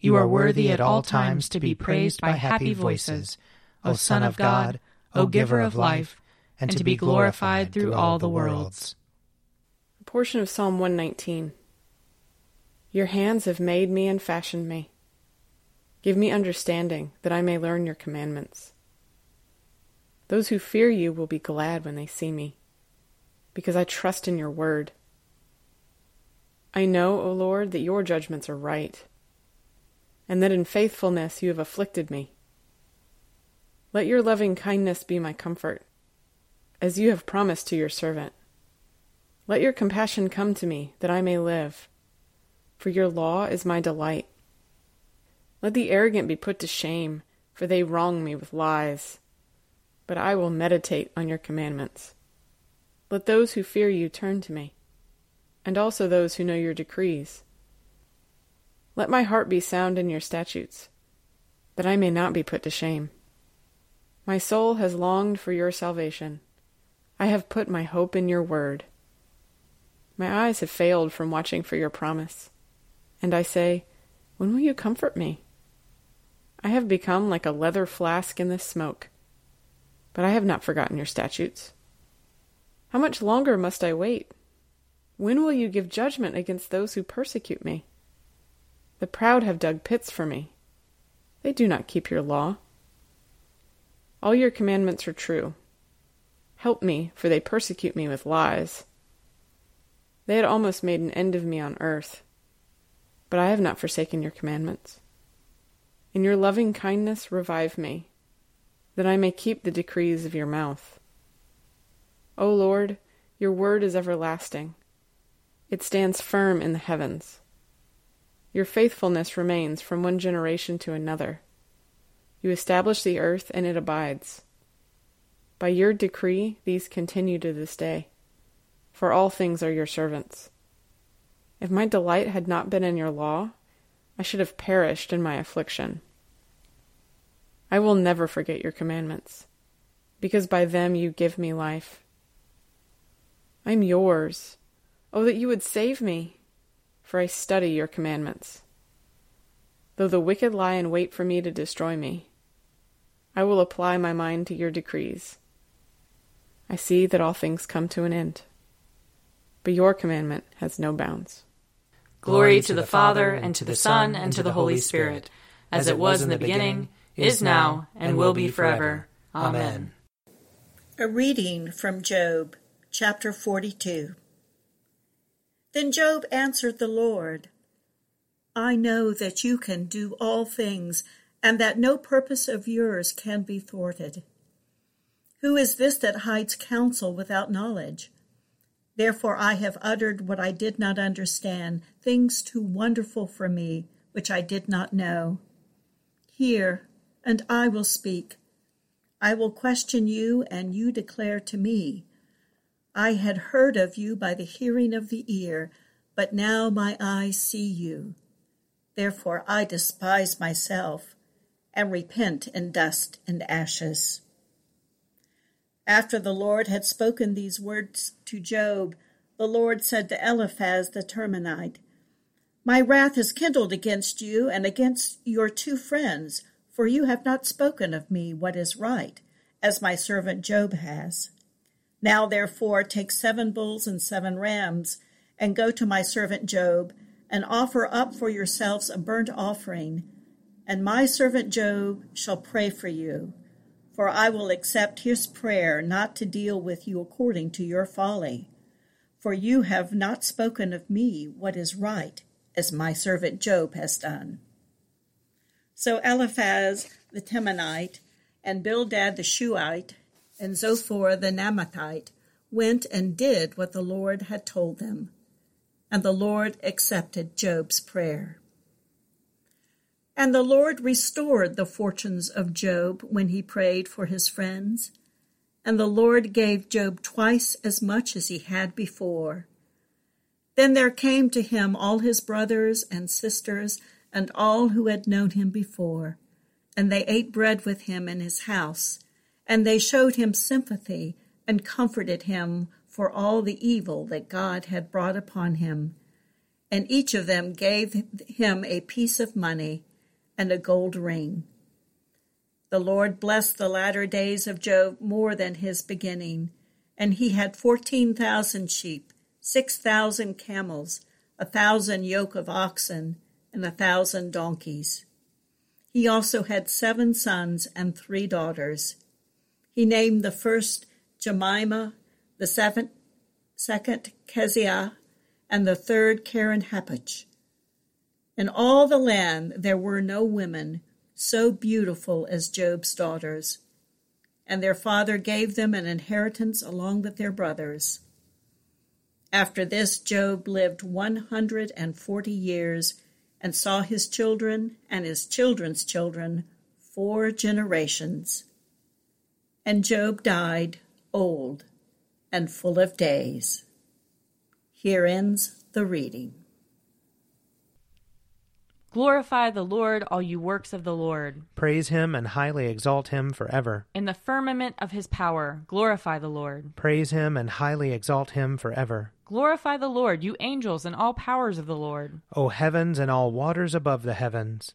You are worthy at all times to be praised by happy voices, O Son of God, O Giver of life, and to be glorified through all the worlds. A portion of Psalm 119. Your hands have made me and fashioned me. Give me understanding that I may learn your commandments. Those who fear you will be glad when they see me, because I trust in your word. I know, O Lord, that your judgments are right, and that in faithfulness you have afflicted me. Let your loving kindness be my comfort, as you have promised to your servant. Let your compassion come to me, that I may live, for your law is my delight. Let the arrogant be put to shame, for they wrong me with lies but I will meditate on your commandments. Let those who fear you turn to me, and also those who know your decrees. Let my heart be sound in your statutes, that I may not be put to shame. My soul has longed for your salvation. I have put my hope in your word. My eyes have failed from watching for your promise, and I say, When will you comfort me? I have become like a leather flask in the smoke but I have not forgotten your statutes. How much longer must I wait? When will you give judgment against those who persecute me? The proud have dug pits for me. They do not keep your law. All your commandments are true. Help me, for they persecute me with lies. They had almost made an end of me on earth, but I have not forsaken your commandments. In your loving kindness, revive me that I may keep the decrees of your mouth. O Lord, your word is everlasting. It stands firm in the heavens. Your faithfulness remains from one generation to another. You establish the earth, and it abides. By your decree, these continue to this day, for all things are your servants. If my delight had not been in your law, I should have perished in my affliction. I will never forget your commandments, because by them you give me life. I am yours. Oh, that you would save me, for I study your commandments. Though the wicked lie in wait for me to destroy me, I will apply my mind to your decrees. I see that all things come to an end, but your commandment has no bounds. Glory to the Father, and to the Son, and to the Holy Spirit, as it was in the beginning is now, and will be forever. Amen. A reading from Job, chapter 42. Then Job answered the Lord I know that you can do all things, and that no purpose of yours can be thwarted. Who is this that hides counsel without knowledge? Therefore I have uttered what I did not understand, things too wonderful for me, which I did not know. Hear, and I will speak. I will question you, and you declare to me. I had heard of you by the hearing of the ear, but now my eyes see you. Therefore I despise myself, and repent in dust and ashes. After the Lord had spoken these words to Job, the Lord said to Eliphaz the Temanite, My wrath is kindled against you and against your two friends, for you have not spoken of me what is right, as my servant Job has. Now therefore take seven bulls and seven rams, and go to my servant Job, and offer up for yourselves a burnt offering, and my servant Job shall pray for you. For I will accept his prayer not to deal with you according to your folly. For you have not spoken of me what is right, as my servant Job has done. So Eliphaz the Temanite, and Bildad the Shuhite, and Zophar the Naamathite went and did what the Lord had told them. And the Lord accepted Job's prayer. And the Lord restored the fortunes of Job when he prayed for his friends. And the Lord gave Job twice as much as he had before. Then there came to him all his brothers and sisters and all who had known him before, and they ate bread with him in his house, and they showed him sympathy and comforted him for all the evil that God had brought upon him. And each of them gave him a piece of money and a gold ring. The Lord blessed the latter days of Job more than his beginning, and he had fourteen thousand sheep, six thousand camels, a thousand yoke of oxen, and a thousand donkeys. He also had seven sons and three daughters. He named the first Jemimah, the seventh, second Keziah, and the third Keren Happuch. In all the land there were no women so beautiful as Job's daughters, and their father gave them an inheritance along with their brothers. After this, Job lived one hundred and forty years and saw his children and his children's children four generations. And Job died old and full of days. Here ends the reading. Glorify the Lord, all you works of the Lord. Praise him and highly exalt him forever. In the firmament of his power, glorify the Lord. Praise him and highly exalt him forever. Glorify the Lord, you angels and all powers of the Lord. O heavens and all waters above the heavens.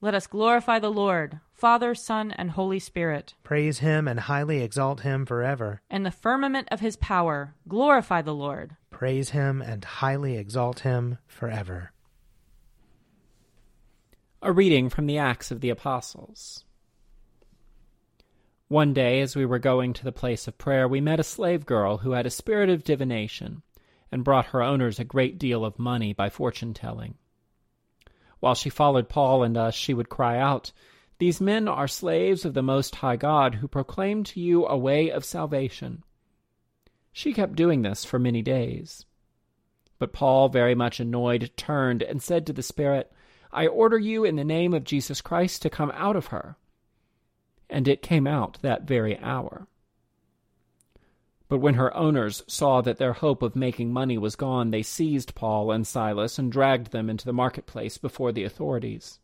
Let us glorify the Lord, Father, Son, and Holy Spirit. Praise him and highly exalt him forever. In the firmament of his power, glorify the Lord. Praise him and highly exalt him forever. A reading from the Acts of the Apostles. One day, as we were going to the place of prayer, we met a slave girl who had a spirit of divination and brought her owners a great deal of money by fortune telling. While she followed Paul and us, she would cry out, These men are slaves of the Most High God, who proclaim to you a way of salvation. She kept doing this for many days. But Paul, very much annoyed, turned and said to the Spirit, I order you in the name of Jesus Christ to come out of her. And it came out that very hour. But when her owners saw that their hope of making money was gone, they seized Paul and Silas and dragged them into the marketplace before the authorities.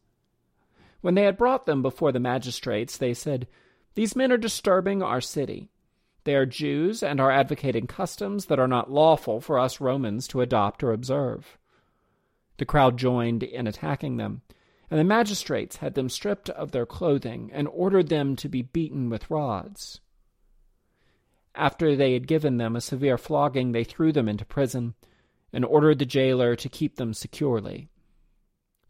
When they had brought them before the magistrates, they said, These men are disturbing our city. They are Jews and are advocating customs that are not lawful for us Romans to adopt or observe. The crowd joined in attacking them, and the magistrates had them stripped of their clothing and ordered them to be beaten with rods. After they had given them a severe flogging, they threw them into prison and ordered the jailer to keep them securely.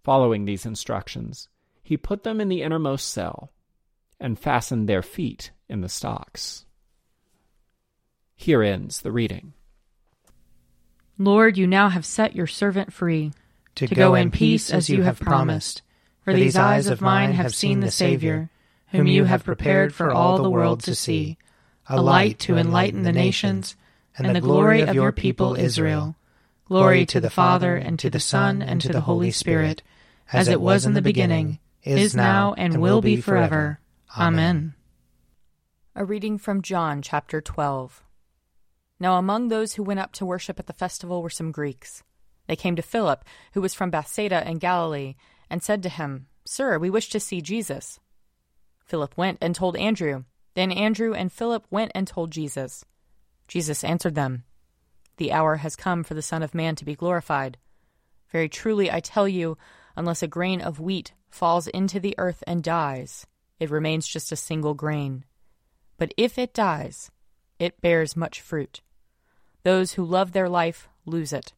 Following these instructions, he put them in the innermost cell and fastened their feet in the stocks. Here ends the reading. Lord, you now have set your servant free to, to go in peace as you have promised. For these eyes of mine have seen the Savior, whom you have prepared for all the world to see, a light to enlighten the nations, and the glory of your people Israel. Glory to the Father, and to the Son, and to the Holy Spirit, as it was in the beginning, is now, and will be forever. Amen. A reading from John chapter 12. Now among those who went up to worship at the festival were some Greeks. They came to Philip, who was from Bethsaida in Galilee, and said to him, Sir, we wish to see Jesus. Philip went and told Andrew. Then Andrew and Philip went and told Jesus. Jesus answered them, The hour has come for the Son of Man to be glorified. Very truly I tell you, unless a grain of wheat falls into the earth and dies, it remains just a single grain. But if it dies, it bears much fruit. Those who love their life lose it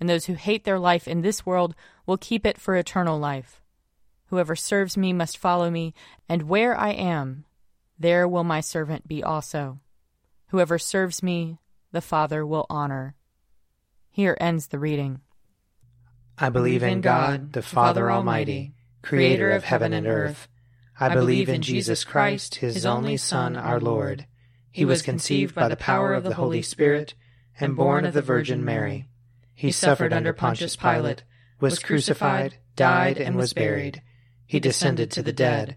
and those who hate their life in this world will keep it for eternal life. Whoever serves me must follow me, and where I am, there will my servant be also. Whoever serves me, the Father will honor. Here ends the reading. I believe in God, the Father Almighty, creator of heaven and earth. I believe in Jesus Christ, his only Son, our Lord. He was conceived by the power of the Holy Spirit and born of the Virgin Mary. He suffered under Pontius Pilate, was crucified, died, and was buried. He descended to the dead.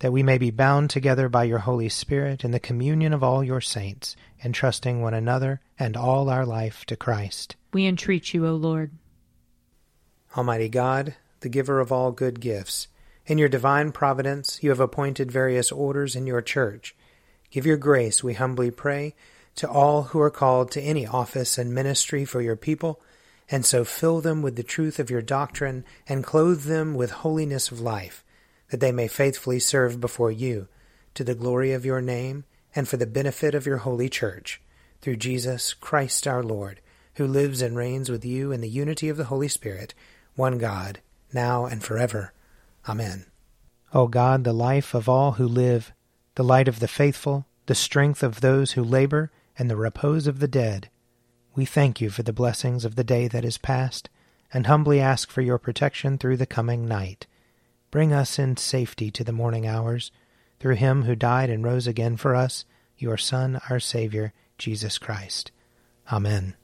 that we may be bound together by your Holy Spirit in the communion of all your saints, entrusting one another and all our life to Christ. We entreat you, O Lord. Almighty God, the giver of all good gifts, in your divine providence you have appointed various orders in your church. Give your grace, we humbly pray, to all who are called to any office and ministry for your people, and so fill them with the truth of your doctrine and clothe them with holiness of life that they may faithfully serve before you, to the glory of your name and for the benefit of your holy church, through Jesus Christ our Lord, who lives and reigns with you in the unity of the Holy Spirit, one God, now and forever. Amen. O God, the life of all who live, the light of the faithful, the strength of those who labor, and the repose of the dead, we thank you for the blessings of the day that is past, and humbly ask for your protection through the coming night Bring us in safety to the morning hours, through him who died and rose again for us, your Son, our Savior, Jesus Christ. Amen.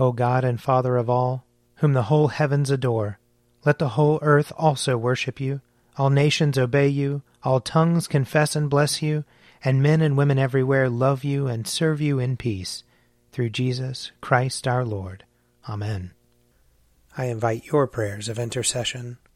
O God and Father of all, whom the whole heavens adore, let the whole earth also worship you, all nations obey you, all tongues confess and bless you, and men and women everywhere love you and serve you in peace. Through Jesus Christ our Lord. Amen. I invite your prayers of intercession